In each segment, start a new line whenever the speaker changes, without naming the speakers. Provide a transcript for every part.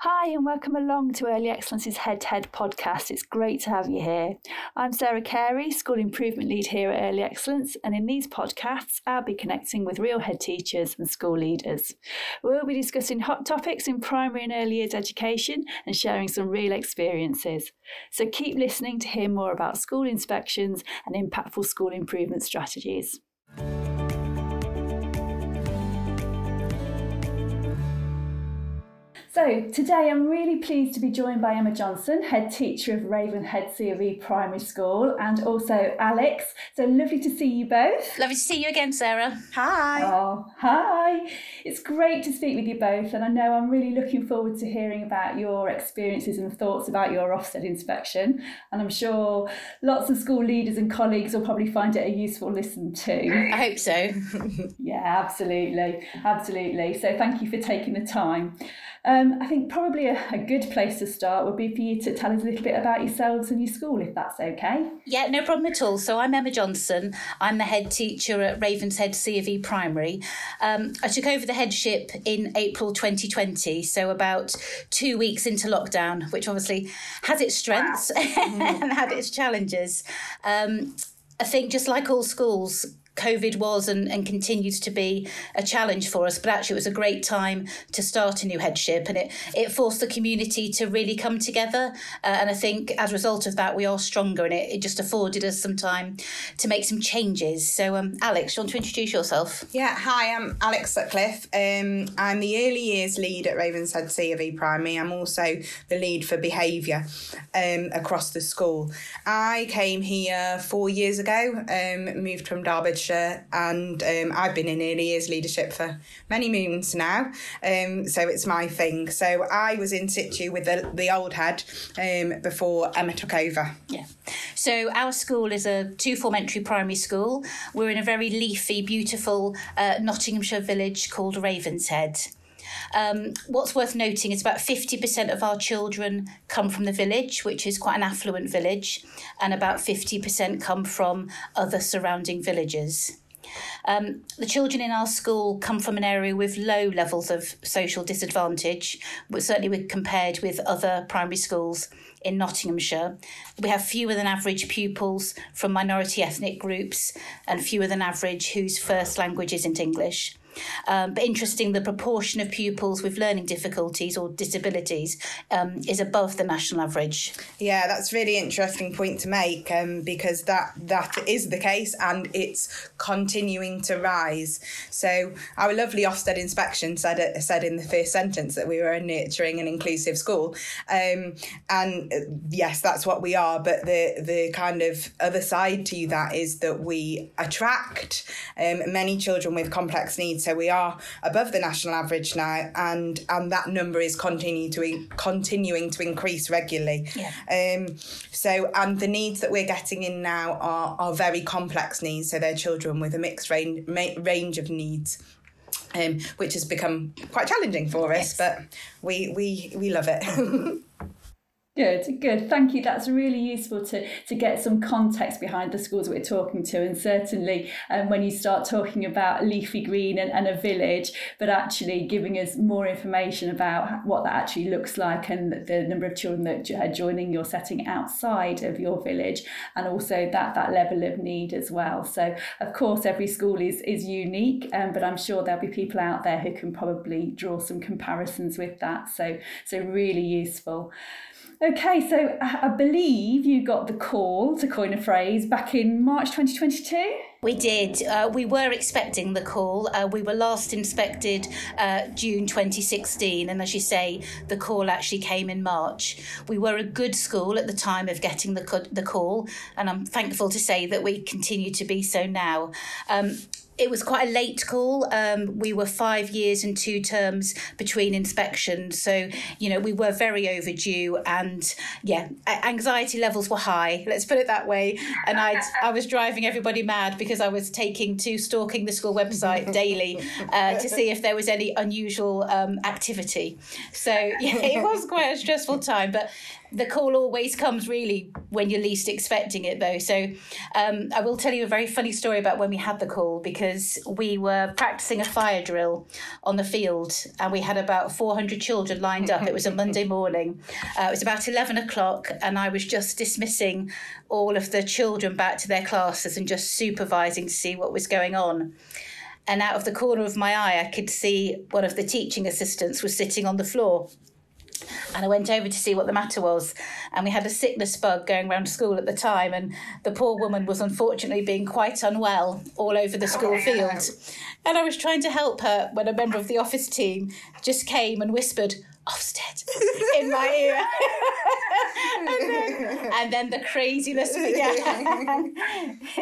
Hi, and welcome along to Early Excellence's Head to Head podcast. It's great to have you here. I'm Sarah Carey, School Improvement Lead here at Early Excellence, and in these podcasts, I'll be connecting with real head teachers and school leaders. We'll be discussing hot topics in primary and early years education and sharing some real experiences. So keep listening to hear more about school inspections and impactful school improvement strategies. So, today I'm really pleased to be joined by Emma Johnson, head teacher of Ravenshead C of E Primary School, and also Alex. So, lovely to see you both.
Lovely to see you again, Sarah.
Hi.
Oh, hi. It's great to speak with you both, and I know I'm really looking forward to hearing about your experiences and thoughts about your Ofsted inspection. And I'm sure lots of school leaders and colleagues will probably find it a useful listen too.
I hope so.
yeah, absolutely. Absolutely. So, thank you for taking the time. Um, I think probably a, a, good place to start would be for you to tell us a little bit about yourselves and your school, if that's okay.
Yeah, no problem at all. So I'm Emma Johnson. I'm the head teacher at Ravenshead C of E Primary. Um, I took over the headship in April 2020, so about two weeks into lockdown, which obviously has its strengths and had its challenges. Um, I think just like all schools, COVID was and, and continues to be a challenge for us, but actually it was a great time to start a new headship and it, it forced the community to really come together. Uh, and I think as a result of that, we are stronger and it, it just afforded us some time to make some changes. So, um, Alex, do you want to introduce yourself?
Yeah, hi, I'm Alex Sutcliffe. Um, I'm the early years lead at Ravenshead C of E Primary. I'm also the lead for behaviour um, across the school. I came here four years ago, um, moved from Derbyshire and um, I've been in early years leadership for many moons now. Um, so it's my thing. So I was in situ with the, the old head um, before Emma took over.
Yeah. So our school is a two form entry primary school. We're in a very leafy, beautiful uh, Nottinghamshire village called Ravenshead. Um, what's worth noting is about 50% of our children come from the village, which is quite an affluent village, and about 50% come from other surrounding villages. Um, the children in our school come from an area with low levels of social disadvantage, but certainly with, compared with other primary schools in Nottinghamshire. We have fewer than average pupils from minority ethnic groups and fewer than average whose first language isn't English. Um, but interesting, the proportion of pupils with learning difficulties or disabilities um, is above the national average.
Yeah, that's really interesting point to make um, because that that is the case and it's continuing to rise. So our lovely Ofsted inspection said it, said in the first sentence that we were a nurturing and inclusive school, um, and uh, yes, that's what we are. But the the kind of other side to that is that we attract um, many children with complex needs so we are above the national average now, and and that number is continuing to in, continuing to increase regularly.
Yeah.
Um, so and the needs that we're getting in now are are very complex needs. So they're children with a mixed range range of needs. Um, which has become quite challenging for us, yes. but we we we love it.
Good, good. Thank you. That's really useful to, to get some context behind the schools we're talking to. And certainly um, when you start talking about leafy green and, and a village, but actually giving us more information about what that actually looks like and the number of children that are joining your setting outside of your village and also that, that level of need as well. So, of course, every school is, is unique, um, but I'm sure there'll be people out there who can probably draw some comparisons with that. So, so really useful. Okay, so I believe you got the call to coin a phrase back in March 2022.
We did. Uh, we were expecting the call. Uh, we were last inspected uh, June 2016, and as you say, the call actually came in March. We were a good school at the time of getting the, the call, and I'm thankful to say that we continue to be so now. Um, it was quite a late call. Um, we were five years and two terms between inspections. So, you know, we were very overdue and yeah, anxiety levels were high. Let's put it that way. And I I was driving everybody mad because I was taking to stalking the school website daily uh, to see if there was any unusual um, activity. So yeah, it was quite a stressful time. But the call always comes really when you're least expecting it, though. So um, I will tell you a very funny story about when we had the call because we were practicing a fire drill on the field and we had about 400 children lined up. It was a Monday morning. Uh, it was about 11 o'clock, and I was just dismissing all of the children back to their classes and just supervising to see what was going on and out of the corner of my eye, I could see one of the teaching assistants was sitting on the floor. And I went over to see what the matter was. And we had a sickness bug going around school at the time. And the poor woman was unfortunately being quite unwell all over the school field. And I was trying to help her when a member of the office team just came and whispered, Ofsted in my ear. and, then, and, then, the craziness began.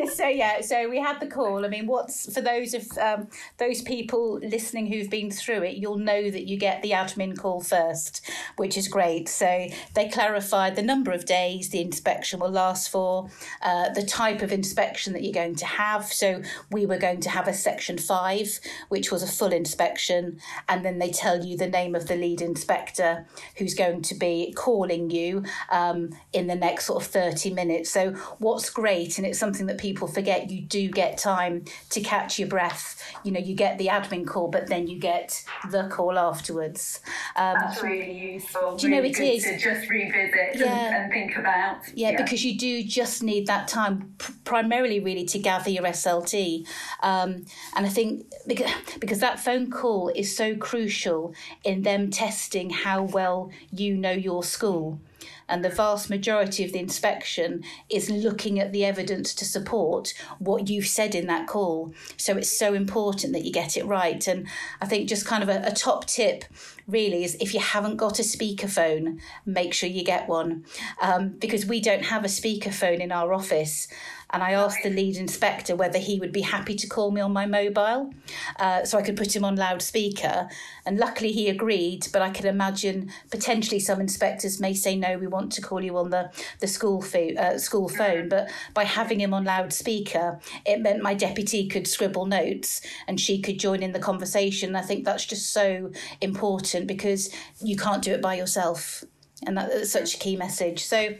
so yeah, so we had the call. I mean, what's for those of um, those people listening who've been through it, you'll know that you get the admin call first, which is great. So they clarified the number of days the inspection will last for, uh, the type of inspection that you're going to have. So we were going to have a section five, which was a full inspection, and then they tell you the name of the lead inspector inspector who's going to be calling you um, in the next sort of 30 minutes. So, what's great, and it's something that people forget, you do get time to catch your breath. You know, you get the admin call, but then you get the call afterwards.
Um, That's really useful.
Do you
really
know it is?
To just revisit yeah. and, and, think about.
Yeah, yeah, because you do just need that time, primarily really to gather your SLT. Um, and I think because, because that phone call is so crucial in them testing how well you know your school. And the vast majority of the inspection is looking at the evidence to support what you've said in that call. So it's so important that you get it right. And I think just kind of a, a top tip really is if you haven't got a speakerphone, make sure you get one um, because we don't have a speakerphone in our office and I asked the lead inspector whether he would be happy to call me on my mobile uh, so I could put him on loudspeaker. And luckily he agreed, but I can imagine potentially some inspectors may say, no, we want to call you on the, the school, fo- uh, school phone. But by having him on loudspeaker, it meant my deputy could scribble notes and she could join in the conversation. I think that's just so important because you can't do it by yourself and that's such a key message. So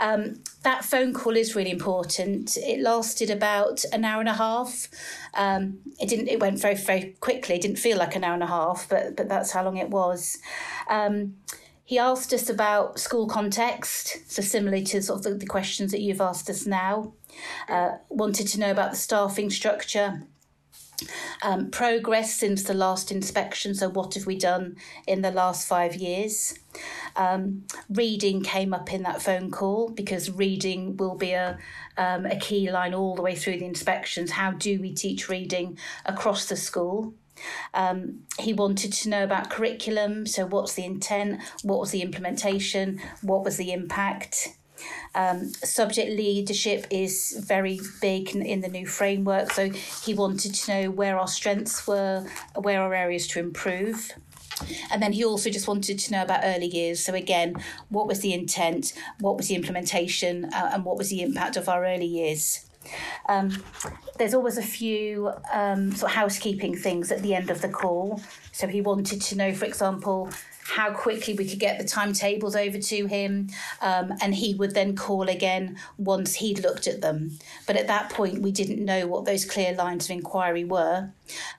um, that phone call is really important. It lasted about an hour and a half. Um, it didn't. It went very very quickly. It didn't feel like an hour and a half, but but that's how long it was. Um, he asked us about school context, so similarly to sort of the, the questions that you've asked us now. Uh, wanted to know about the staffing structure, um, progress since the last inspection, so what have we done in the last five years? Um, reading came up in that phone call because reading will be a, um, a key line all the way through the inspections. How do we teach reading across the school? Um, he wanted to know about curriculum. So, what's the intent? What was the implementation? What was the impact? Um, subject leadership is very big in the new framework. So, he wanted to know where our strengths were, where our areas to improve. And then he also just wanted to know about early years. So, again, what was the intent, what was the implementation, uh, and what was the impact of our early years? Um, there's always a few um, sort of housekeeping things at the end of the call. So, he wanted to know, for example, how quickly we could get the timetables over to him, um, and he would then call again once he'd looked at them. But at that point, we didn't know what those clear lines of inquiry were.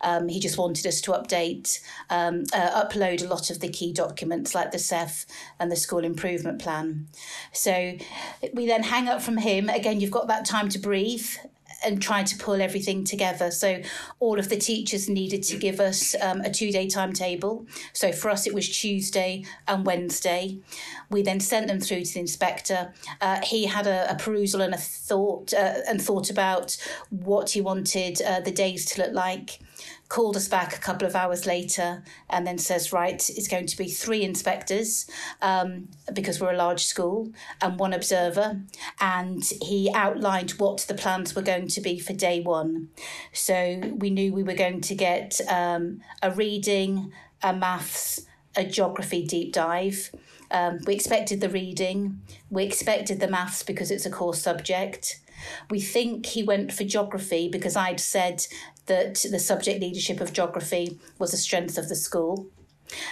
Um, he just wanted us to update, um, uh, upload a lot of the key documents like the SEF and the school improvement plan. So we then hang up from him. Again, you've got that time to breathe and trying to pull everything together. So all of the teachers needed to give us um, a two day timetable. So for us, it was Tuesday and Wednesday. We then sent them through to the inspector. Uh, he had a, a, perusal and a thought uh, and thought about what he wanted uh, the days to look like called us back a couple of hours later and then says, right, it's going to be three inspectors um, because we're a large school and one observer. And he outlined what the plans were going to be for day one. So we knew we were going to get um, a reading, a maths, a geography deep dive. Um, we expected the reading, we expected the maths because it's a core subject. We think he went for geography because I'd said that the subject leadership of geography was a strength of the school.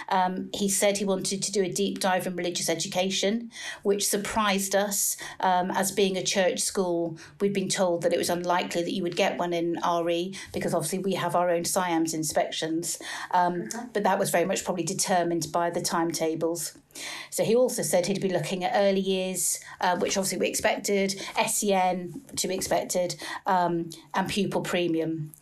Um, he said he wanted to do a deep dive in religious education, which surprised us. Um, as being a church school, we'd been told that it was unlikely that you would get one in RE because obviously we have our own SIAMS inspections. Um, but that was very much probably determined by the timetables. So he also said he'd be looking at early years, uh, which obviously we expected, SEN to be expected, um, and pupil premium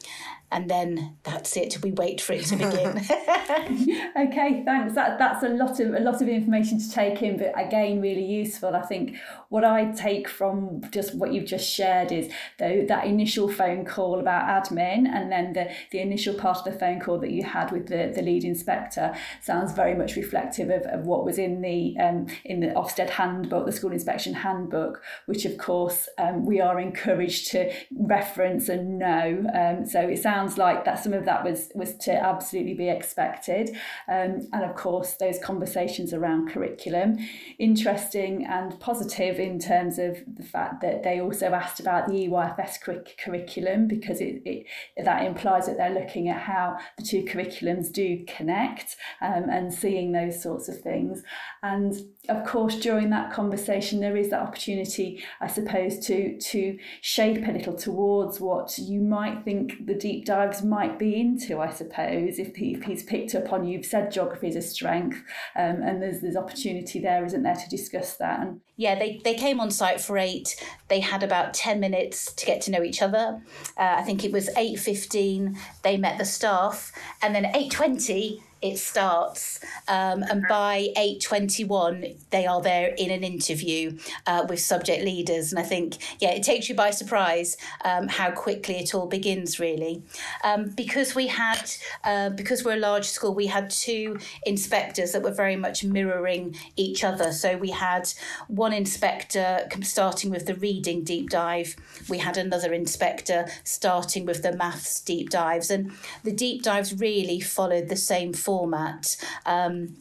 and then that's it. We wait for it to begin.
okay, thanks. That that's a lot of a lot of information to take in, but again, really useful. I think what I take from just what you've just shared is though that initial phone call about admin, and then the the initial part of the phone call that you had with the, the lead inspector sounds very much reflective of, of what was in the um, in the Ofsted handbook, the school inspection handbook, which of course um, we are encouraged to reference and know. Um, so it sounds like that some of that was was to absolutely be expected um, and of course those conversations around curriculum interesting and positive in terms of the fact that they also asked about the EYFS curriculum because it, it that implies that they're looking at how the two curriculums do connect um, and seeing those sorts of things. And of course during that conversation there is that opportunity I suppose to to shape a little towards what you might think the deep dives might be into I suppose. If, he, if he's picked up on you've said geography is a strength um, and there's there's opportunity there isn't there to discuss that? And
yeah they, they came on site for eight. They had about 10 minutes to get to know each other. Uh, I think it was 8.15 they met the staff and then at 8.20 it starts. Um, and by 8.21, they are there in an interview uh, with subject leaders. And I think, yeah, it takes you by surprise um, how quickly it all begins, really. Um, because we had, uh, because we're a large school, we had two inspectors that were very much mirroring each other. So we had one inspector starting with the reading deep dive. We had another inspector starting with the maths deep dives. And the deep dives really followed the same form format. Um,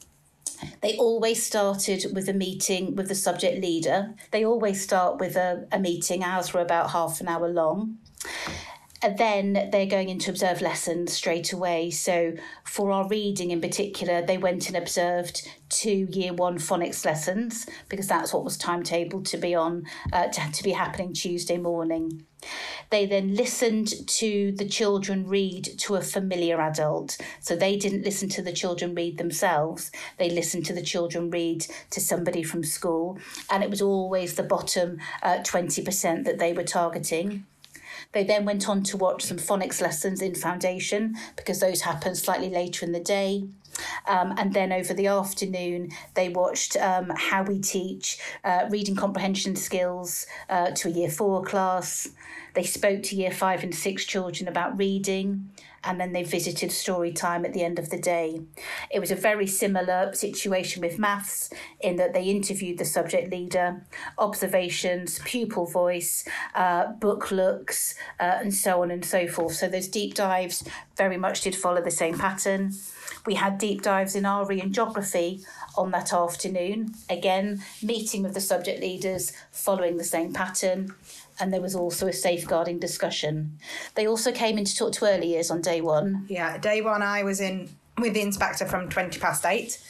they always started with a meeting with the subject leader. They always start with a, a meeting, ours were about half an hour long. And then they're going into observe lessons straight away. So, for our reading in particular, they went and observed two year one phonics lessons because that's what was timetabled to be on, uh, to, to be happening Tuesday morning. They then listened to the children read to a familiar adult. So they didn't listen to the children read themselves, they listened to the children read to somebody from school. And it was always the bottom uh, 20% that they were targeting. They then went on to watch some phonics lessons in foundation because those happen slightly later in the day. Um, and then over the afternoon, they watched um, how we teach uh, reading comprehension skills uh, to a year four class. They spoke to year five and six children about reading, and then they visited story time at the end of the day. It was a very similar situation with maths in that they interviewed the subject leader, observations, pupil voice, uh, book looks, uh, and so on and so forth. So those deep dives very much did follow the same pattern. We had deep dives in RE and geography on that afternoon. Again, meeting with the subject leaders following the same pattern. And there was also a safeguarding discussion. They also came in to talk to early years on day one.
Yeah, day one, I was in with the inspector from 20 past eight.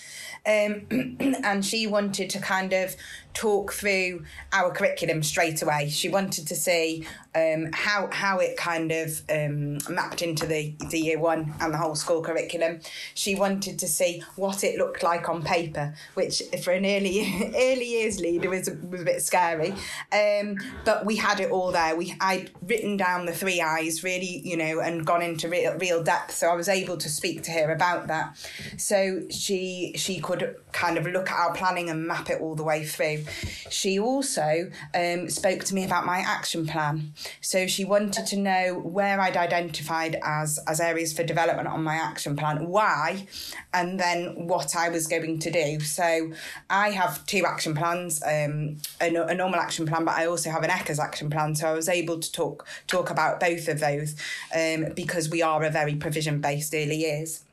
Um, and she wanted to kind of talk through our curriculum straight away. She wanted to see um, how how it kind of um, mapped into the, the year one and the whole school curriculum. She wanted to see what it looked like on paper, which for an early early years leader was, was a bit scary. Um, but we had it all there. We I'd written down the three eyes really, you know, and gone into real real depth. So I was able to speak to her about that. So she she could kind of look at our planning and map it all the way through. She also um, spoke to me about my action plan. So she wanted to know where I'd identified as, as areas for development on my action plan, why, and then what I was going to do. So I have two action plans, um, a, a normal action plan, but I also have an ECERS action plan. So I was able to talk talk about both of those um, because we are a very provision based early years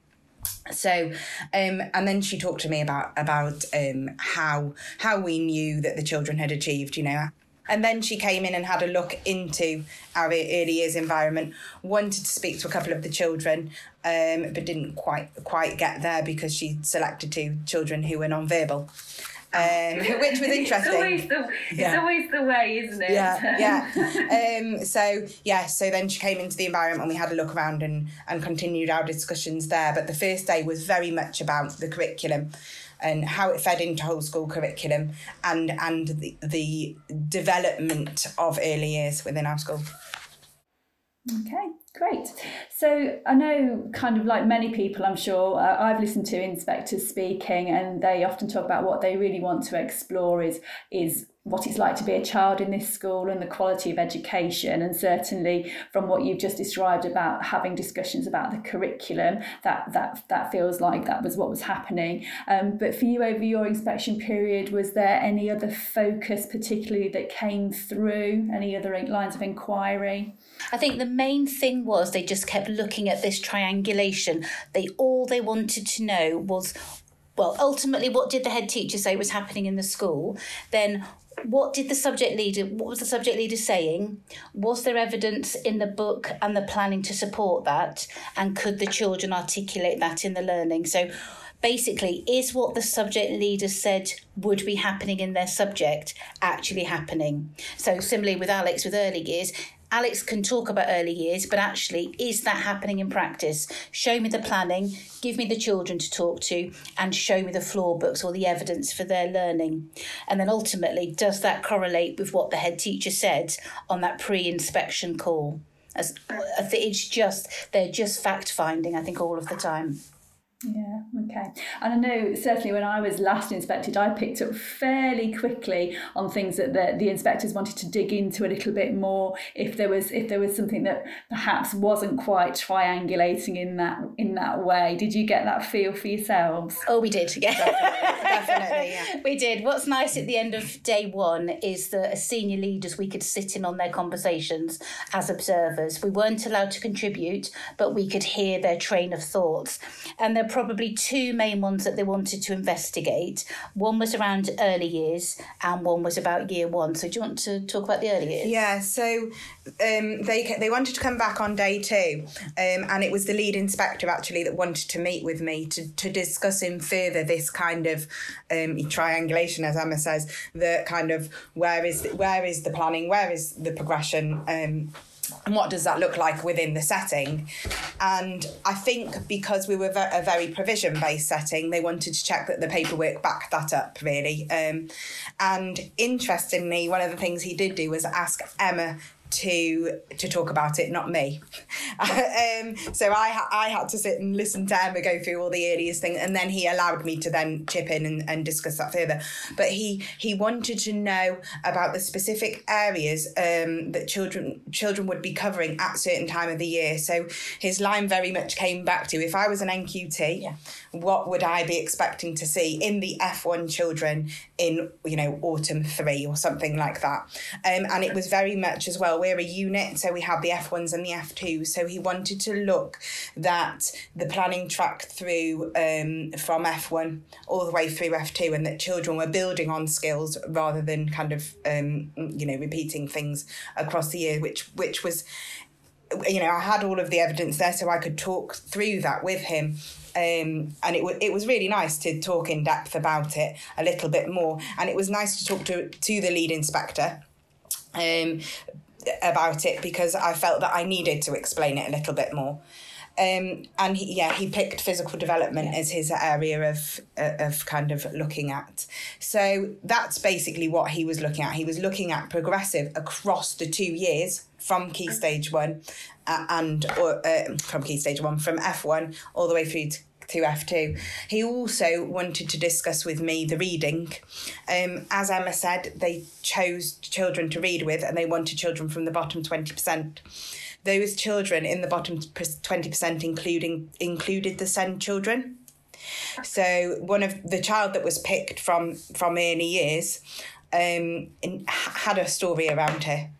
so um, and then she talked to me about about um, how how we knew that the children had achieved you know. And then she came in and had a look into our early years environment wanted to speak to a couple of the children um, but didn't quite quite get there because she selected two children who were non-verbal um, which was interesting.
it's, always the, yeah. always the way, isn't it?
Yeah, yeah. um, so yeah, so then she came into the environment and we had a look around and and continued our discussions there. But the first day was very much about the curriculum and how it fed into whole school curriculum and and the, the development of early years within our school.
Okay, great. So I know, kind of like many people, I'm sure, uh, I've listened to inspectors speaking, and they often talk about what they really want to explore is is what it's like to be a child in this school and the quality of education and certainly from what you've just described about having discussions about the curriculum that that that feels like that was what was happening um, but for you over your inspection period was there any other focus particularly that came through any other lines of inquiry
I think the main thing was they just kept looking at this triangulation. They all they wanted to know was well, ultimately, what did the head teacher say was happening in the school? Then, what did the subject leader what was the subject leader saying? Was there evidence in the book and the planning to support that? And could the children articulate that in the learning? So basically is what the subject leader said would be happening in their subject actually happening? So similarly with alex with early years Alex can talk about early years, but actually, is that happening in practice? Show me the planning, give me the children to talk to, and show me the floor books or the evidence for their learning. And then ultimately, does that correlate with what the head teacher said on that pre inspection call? As, it's just, they're just fact finding, I think, all of the time.
Yeah, okay. And I know certainly when I was last inspected, I picked up fairly quickly on things that the, the inspectors wanted to dig into a little bit more. If there was if there was something that perhaps wasn't quite triangulating in that in that way, did you get that feel for yourselves?
Oh, we did. Yeah,
definitely. yeah.
we did. What's nice at the end of day one is that as senior leaders, we could sit in on their conversations as observers. We weren't allowed to contribute, but we could hear their train of thoughts, and there are probably two main ones that they wanted to investigate. One was around early years, and one was about year one. So, do you want to talk about the early years?
Yeah. So, um, they they wanted to come back on day two, um, and it was the lead inspector actually that wanted to meet with me to to discuss in further this kind of um, triangulation, as Emma says, the kind of where is where is the planning, where is the progression. Um, and what does that look like within the setting? And I think because we were a very provision based setting, they wanted to check that the paperwork backed that up, really. Um, and interestingly, one of the things he did do was ask Emma to to talk about it, not me. um, so I I had to sit and listen to Emma go through all the earliest things, and then he allowed me to then chip in and, and discuss that further. But he he wanted to know about the specific areas um, that children children would be covering at certain time of the year. So his line very much came back to if I was an NQT, yeah. What would I be expecting to see in the F1 children in you know autumn three or something like that, um, and it was very much as well we're a unit, so we have the F1s and the F2s. So he wanted to look that the planning tracked through um, from F1 all the way through F2 and that children were building on skills rather than kind of, um, you know, repeating things across the year, which, which was, you know, I had all of the evidence there so I could talk through that with him um, and it, w- it was really nice to talk in depth about it a little bit more. And it was nice to talk to, to the lead inspector um, about it because I felt that I needed to explain it a little bit more. Um, and he, yeah, he picked physical development as his area of uh, of kind of looking at. So that's basically what he was looking at. He was looking at progressive across the two years from key stage one, uh, and or uh, from key stage one from F one all the way through to to F2. He also wanted to discuss with me the reading. Um, as Emma said, they chose children to read with and they wanted children from the bottom 20%. Those children in the bottom 20% including included the SEND children. So one of the child that was picked from from early years um, had a story around her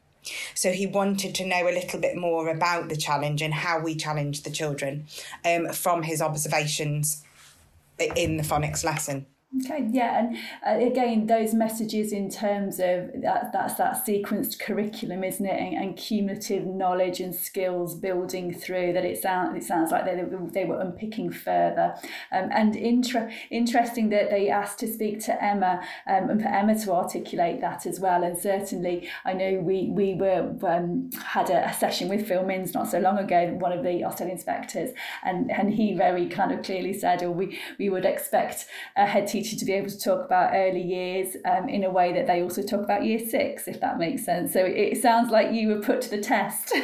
so he wanted to know a little bit more about the challenge and how we challenge the children um, from his observations in the phonics lesson.
Okay, yeah, and uh, again, those messages in terms of that, that's that sequenced curriculum, isn't it, and, and cumulative knowledge and skills building through. That it sounds it sounds like they they were unpicking further, um, and inter- interesting that they asked to speak to Emma um, and for Emma to articulate that as well. And certainly, I know we we were um, had a, a session with Phil Minns not so long ago, one of the Ofsted inspectors, and and he very kind of clearly said, oh, we we would expect a head teacher teacher to be able to talk about early years um, in a way that they also talk about year six, if that makes sense. So it sounds like you were put to the test.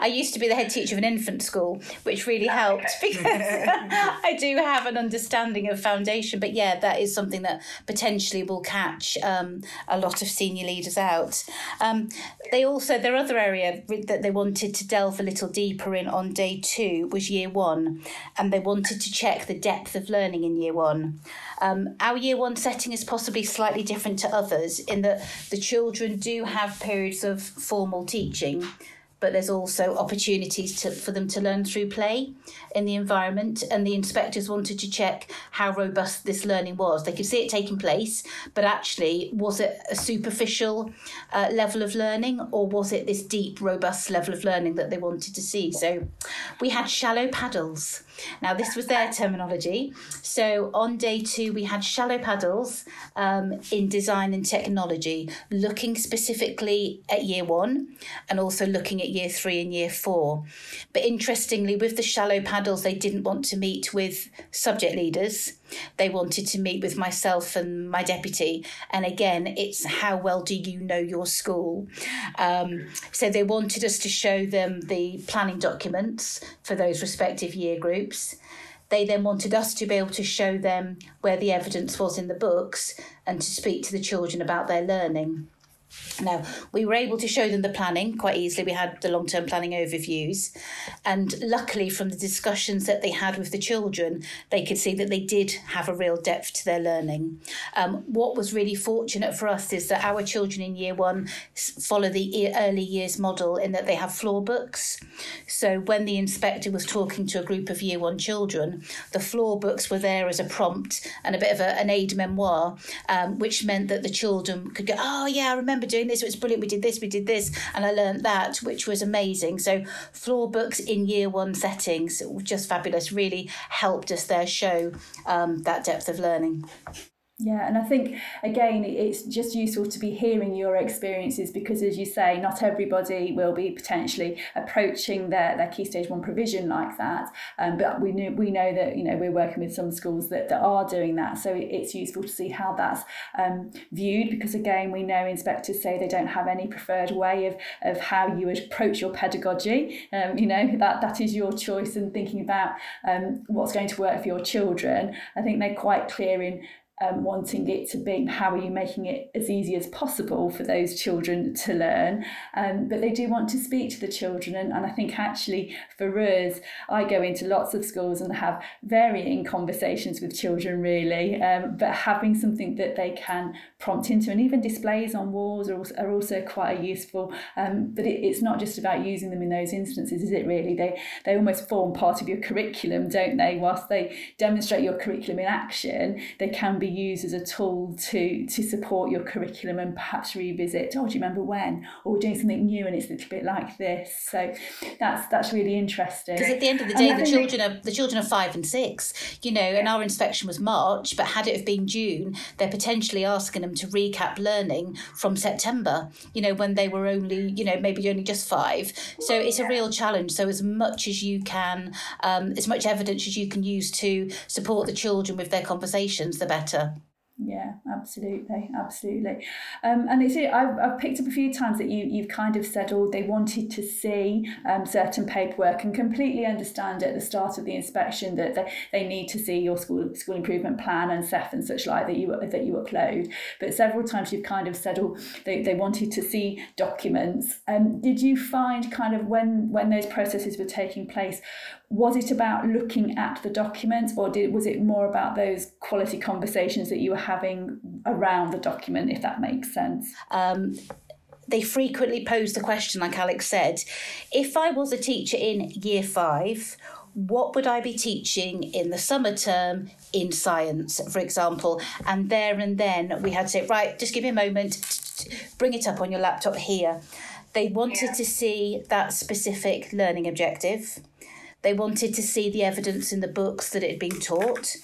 I used to be the head teacher of an infant school, which really helped because I do have an understanding of foundation. But yeah, that is something that potentially will catch um, a lot of senior leaders out. Um, they also, their other area that they wanted to delve a little deeper in on day two was year one, and they wanted to check the depth of learning in year one. Um, our year one setting is possibly slightly different to others in that the children do have periods of formal teaching but there's also opportunities to, for them to learn through play in the environment. And the inspectors wanted to check how robust this learning was. They could see it taking place, but actually, was it a superficial uh, level of learning or was it this deep, robust level of learning that they wanted to see? So we had shallow paddles. Now, this was their terminology. So on day two, we had shallow paddles um, in design and technology, looking specifically at year one and also looking at year three and year four. But interestingly, with the shallow paddles, they didn't want to meet with subject leaders. They wanted to meet with myself and my deputy. And again, it's how well do you know your school? Um, so they wanted us to show them the planning documents for those respective year groups. They then wanted us to be able to show them where the evidence was in the books and to speak to the children about their learning. Now, we were able to show them the planning quite easily. We had the long term planning overviews. And luckily, from the discussions that they had with the children, they could see that they did have a real depth to their learning. Um, what was really fortunate for us is that our children in year one follow the early years model in that they have floor books. So when the inspector was talking to a group of year one children, the floor books were there as a prompt and a bit of a, an aid memoir, um, which meant that the children could go, Oh, yeah, I remember remember doing this. It was brilliant. We did this, we did this, and I learned that, which was amazing. So floor books in year one settings, just fabulous. Really helped us there show um, that depth of learning.
Yeah, and I think again, it's just useful to be hearing your experiences because, as you say, not everybody will be potentially approaching their, their key stage one provision like that. Um, but we know we know that you know we're working with some schools that, that are doing that, so it's useful to see how that's um, viewed because again, we know inspectors say they don't have any preferred way of of how you approach your pedagogy. Um, you know that that is your choice, and thinking about um, what's going to work for your children. I think they're quite clear in um, wanting it to be how are you making it as easy as possible for those children to learn? Um, but they do want to speak to the children and, and I think actually for us I go into lots of schools and have varying conversations with children really um, but having something that they can prompt into and even displays on walls are also, are also quite useful um, but it, it's not just about using them in those instances is it really? They they almost form part of your curriculum don't they? Whilst they demonstrate your curriculum in action they can be used as a tool to to support your curriculum and perhaps revisit oh do you remember when? Or we're doing something new and it's a little bit like this. So that's that's really interesting.
Because at the end of the day the children are the children are five and six you know yeah. and our inspection was March but had it have been June they're potentially asking them to recap learning from September you know when they were only you know maybe only just five. So it's a real challenge. So as much as you can um, as much evidence as you can use to support the children with their conversations the better
yeah, absolutely, absolutely. Um, and it's I've, I've picked up a few times that you you've kind of said, oh, they wanted to see um, certain paperwork and completely understand at the start of the inspection that they, they need to see your school school improvement plan and SEF and such like that you that you upload. But several times you've kind of said, oh, they, they wanted to see documents. Um, did you find kind of when when those processes were taking place, was it about looking at the documents or did, was it more about those quality conversations that you were having around the document if that makes sense
um, they frequently pose the question like alex said if i was a teacher in year five what would I be teaching in the summer term in science, for example? And there and then we had to say, right, just give me a moment, bring it up on your laptop here. They wanted yeah. to see that specific learning objective. They wanted to see the evidence in the books that it had been taught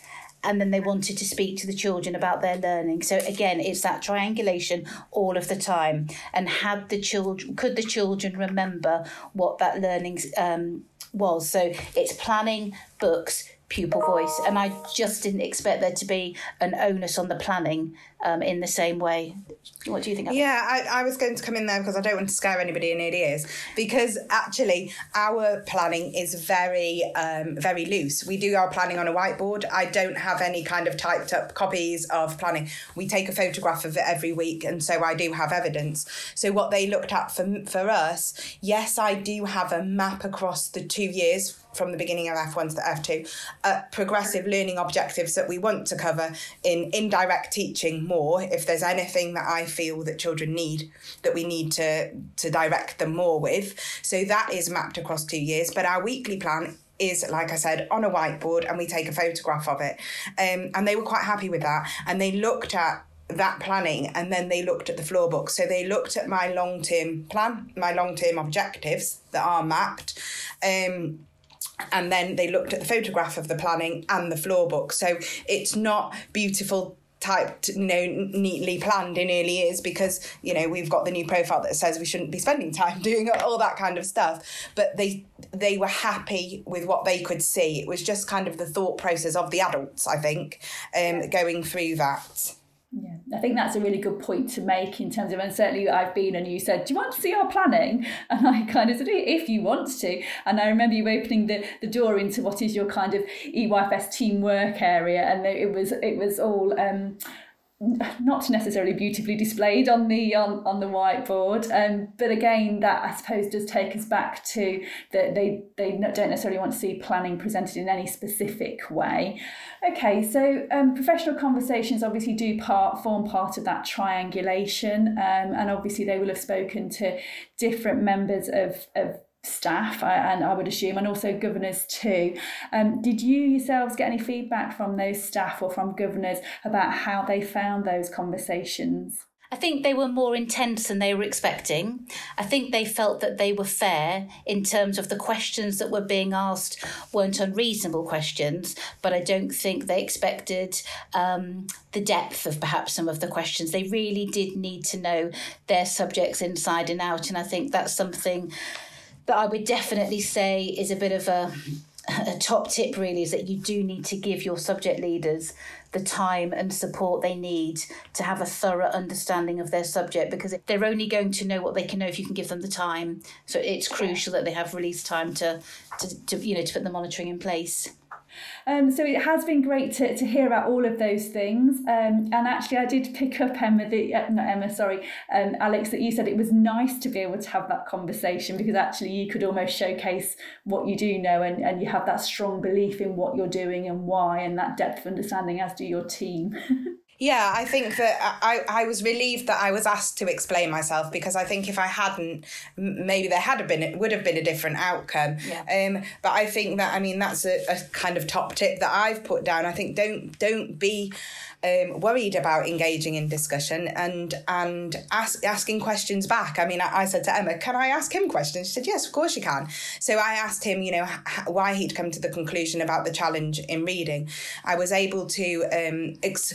and then they wanted to speak to the children about their learning. So again, it's that triangulation all of the time. And had the children, could the children remember what that learning um, was? So it's planning, books, pupil voice. And I just didn't expect there to be an onus on the planning um, in the same way. What do you think?
Yeah, I, I, was going to come in there because I don't want to scare anybody in ears. Because actually, our planning is very, um, very loose. We do our planning on a whiteboard. I don't have any kind of typed up copies of planning. We take a photograph of it every week, and so I do have evidence. So what they looked at for for us, yes, I do have a map across the two years from the beginning of F1 to F2, uh, progressive learning objectives that we want to cover in indirect teaching more. If there's anything that I feel that children need, that we need to, to direct them more with. So that is mapped across two years. But our weekly plan is like I said on a whiteboard and we take a photograph of it um, and they were quite happy with that and they looked at that planning and then they looked at the floor book so they looked at my long-term plan my long-term objectives that are mapped um, and then they looked at the photograph of the planning and the floor book. So it's not beautiful typed, you know, neatly planned in early years because, you know, we've got the new profile that says we shouldn't be spending time doing all that kind of stuff. But they they were happy with what they could see. It was just kind of the thought process of the adults, I think, um, going through that.
Yeah, I think that's a really good point to make in terms of, and certainly I've been and you said, Do you want to see our planning? And I kind of said, If you want to. And I remember you opening the, the door into what is your kind of EYFS teamwork area. And it was it was all um, not necessarily beautifully displayed on the on, on the whiteboard um, but again that I suppose does take us back to that they they don't necessarily want to see planning presented in any specific way. Okay so um, professional conversations obviously do part form part of that triangulation um, and obviously they will have spoken to different members of, of staff and I would assume and also governors too. Um, did you yourselves get any feedback from those staff or from governors about how they found those conversations?
I think they were more intense than they were expecting. I think they felt that they were fair in terms of the questions that were being asked weren't unreasonable questions, but I don't think they expected um, the depth of perhaps some of the questions. They really did need to know their subjects inside and out, and I think that's something that I would definitely say is a bit of a a top tip really is that you do need to give your subject leaders the time and support they need to have a thorough understanding of their subject because they're only going to know what they can know if you can give them the time. So it's crucial that they have release time to, to, to you know to put the monitoring in place
um, so it has been great to, to hear about all of those things. Um, and actually, I did pick up Emma, the, uh, not Emma, sorry, um, Alex, that you said it was nice to be able to have that conversation because actually you could almost showcase what you do know and, and you have that strong belief in what you're doing and why and that depth of understanding as do your team.
Yeah, I think that I, I was relieved that I was asked to explain myself because I think if I hadn't, maybe there had been it would have been a different outcome. Yeah. Um, but I think that I mean that's a, a kind of top tip that I've put down. I think don't don't be um, worried about engaging in discussion and and ask, asking questions back. I mean, I, I, said to Emma, "Can I ask him questions?" She said, "Yes, of course you can." So I asked him, you know, h- why he'd come to the conclusion about the challenge in reading. I was able to um, ex-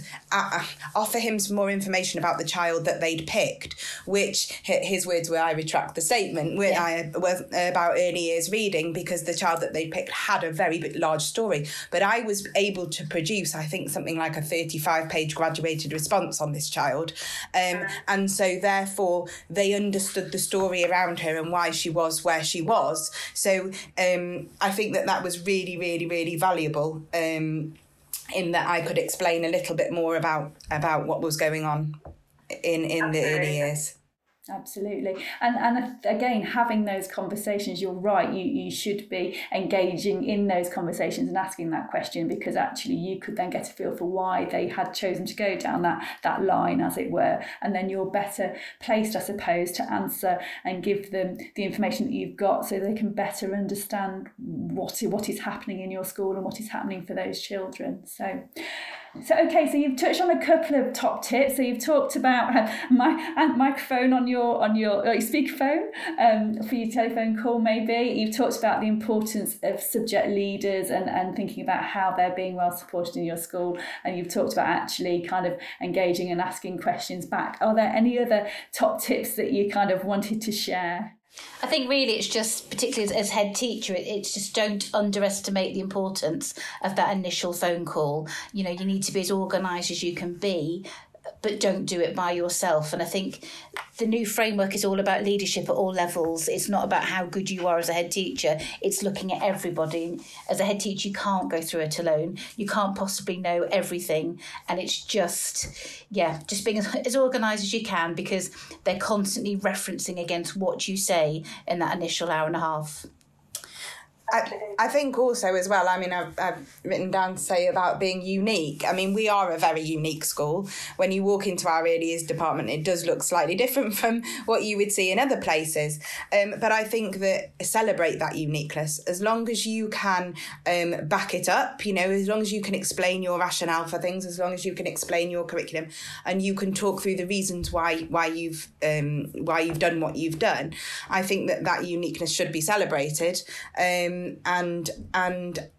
uh, offer him some more information about the child that they'd picked, which his words were, "I retract the statement." Where yeah. I was about early years reading because the child that they picked had a very large story, but I was able to produce, I think, something like a thirty-five page graduated response on this child. Um, and so, therefore, they understood the story around her and why she was where she was. So, um, I think that that was really, really, really valuable. Um, in that I could explain a little bit more about about what was going on in in the early years.
Absolutely. And and again having those conversations you're right you you should be engaging in those conversations and asking that question because actually you could then get a feel for why they had chosen to go down that that line as it were. And then you're better placed i suppose to answer and give them the information that you've got so they can better understand what what is happening in your school and what is happening for those children. So so okay, so you've touched on a couple of top tips. So you've talked about my microphone on your on your uh, speakerphone um, for your telephone call. Maybe you've talked about the importance of subject leaders and and thinking about how they're being well supported in your school. And you've talked about actually kind of engaging and asking questions back. Are there any other top tips that you kind of wanted to share?
I think really it's just, particularly as, as head teacher, it, it's just don't underestimate the importance of that initial phone call. You know, you need to be as organised as you can be but don't do it by yourself. And I think the new framework is all about leadership at all levels. It's not about how good you are as a head teacher, it's looking at everybody. As a head teacher, you can't go through it alone. You can't possibly know everything. And it's just, yeah, just being as, as organised as you can because they're constantly referencing against what you say in that initial hour and a half.
I, I, think also as well, I mean, I've, I've, written down to say about being unique. I mean, we are a very unique school. When you walk into our early department, it does look slightly different from what you would see in other places. Um, but I think that celebrate that uniqueness as long as you can um, back it up, you know, as long as you can explain your rationale for things, as long as you can explain your curriculum and you can talk through the reasons why why you've um, why you've done what you've done. I think that that uniqueness should be celebrated. Um, and and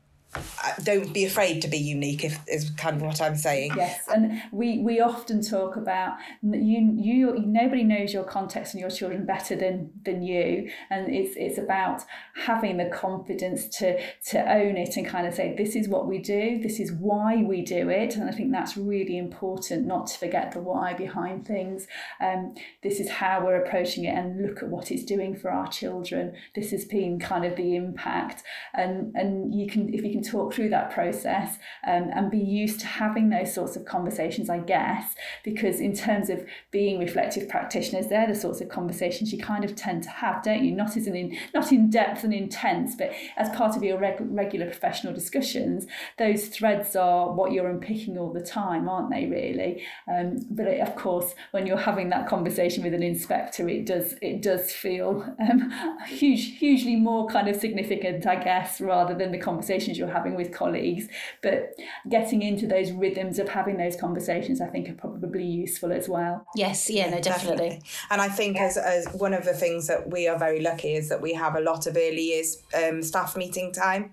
don't be afraid to be unique if is kind of what i'm saying.
Yes and we we often talk about you you nobody knows your context and your children better than than you. And it's it's about having the confidence to to own it and kind of say this is what we do. This is why we do it. And i think that's really important not to forget the why behind things. Um this is how we're approaching it and look at what it's doing for our children. This has been kind of the impact. And and you can if you can can talk through that process um, and be used to having those sorts of conversations, I guess, because in terms of being reflective practitioners, they're the sorts of conversations you kind of tend to have, don't you? Not as in, not in depth and intense, but as part of your reg- regular professional discussions, those threads are what you're unpicking all the time, aren't they? Really, um, but it, of course, when you're having that conversation with an inspector, it does it does feel um, huge, hugely more kind of significant, I guess, rather than the conversations you're having with colleagues. But getting into those rhythms of having those conversations, I think, are probably useful as well.
Yes, yeah, no, definitely. definitely.
And I think yeah. as, as one of the things that we are very lucky is that we have a lot of early years um, staff meeting time.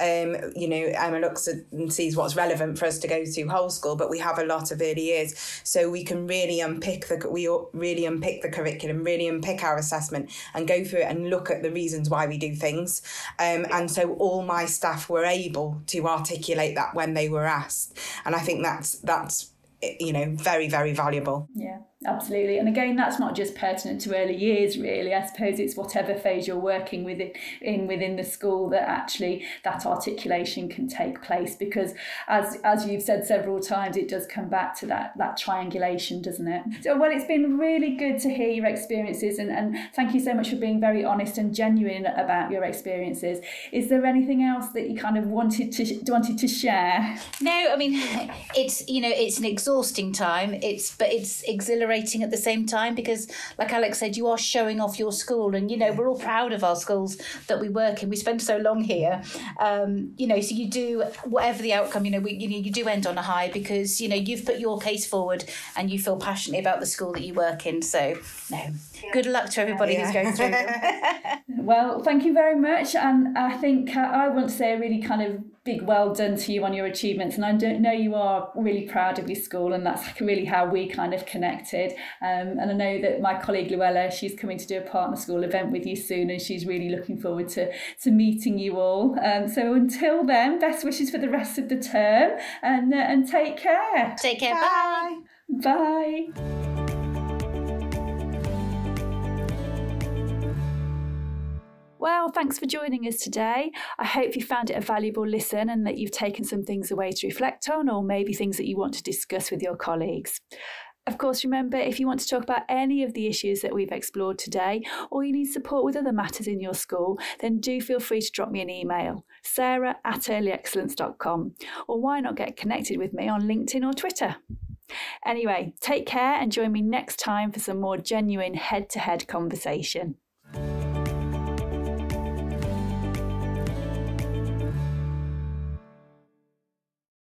Um, you know, Emma looks at and sees what's relevant for us to go to whole school, but we have a lot of early years, so we can really unpick the we really unpick the curriculum, really unpick our assessment, and go through it and look at the reasons why we do things. Um, and so all my staff were able to articulate that when they were asked, and I think that's that's you know very very valuable.
Yeah absolutely. And again that's not just pertinent to early years really. I suppose it's whatever phase you're working with in within the school that actually that articulation can take place because as as you've said several times it does come back to that that triangulation doesn't it? So well it's been really good to hear your experiences and, and thank you so much for being very honest and genuine about your experiences. Is there anything else that you kind of wanted to wanted to share?
No i mean it's you know it's an exhausting time. It's but it's exhilarating at the same time because, like Alex said, you are showing off your school, and you know we're all proud of our schools that we work in. We spend so long here, um, you know. So you do whatever the outcome, you know, we, you know, you do end on a high because you know you've put your case forward and you feel passionately about the school that you work in. So no, good luck to everybody yeah. who's going through.
well, thank you very much, and I think uh, I want to say a really kind of big well done to you on your achievements and I don't know you are really proud of your school and that's really how we kind of connected um, and I know that my colleague Luella she's coming to do a partner school event with you soon and she's really looking forward to to meeting you all um, so until then best wishes for the rest of the term and uh, and take care
take care bye
bye, bye. Well, thanks for joining us today. I hope you found it a valuable listen and that you've taken some things away to reflect on, or maybe things that you want to discuss with your colleagues. Of course, remember if you want to talk about any of the issues that we've explored today, or you need support with other matters in your school, then do feel free to drop me an email, sarah at earlyexcellence.com, or why not get connected with me on LinkedIn or Twitter. Anyway, take care and join me next time for some more genuine head to head conversation.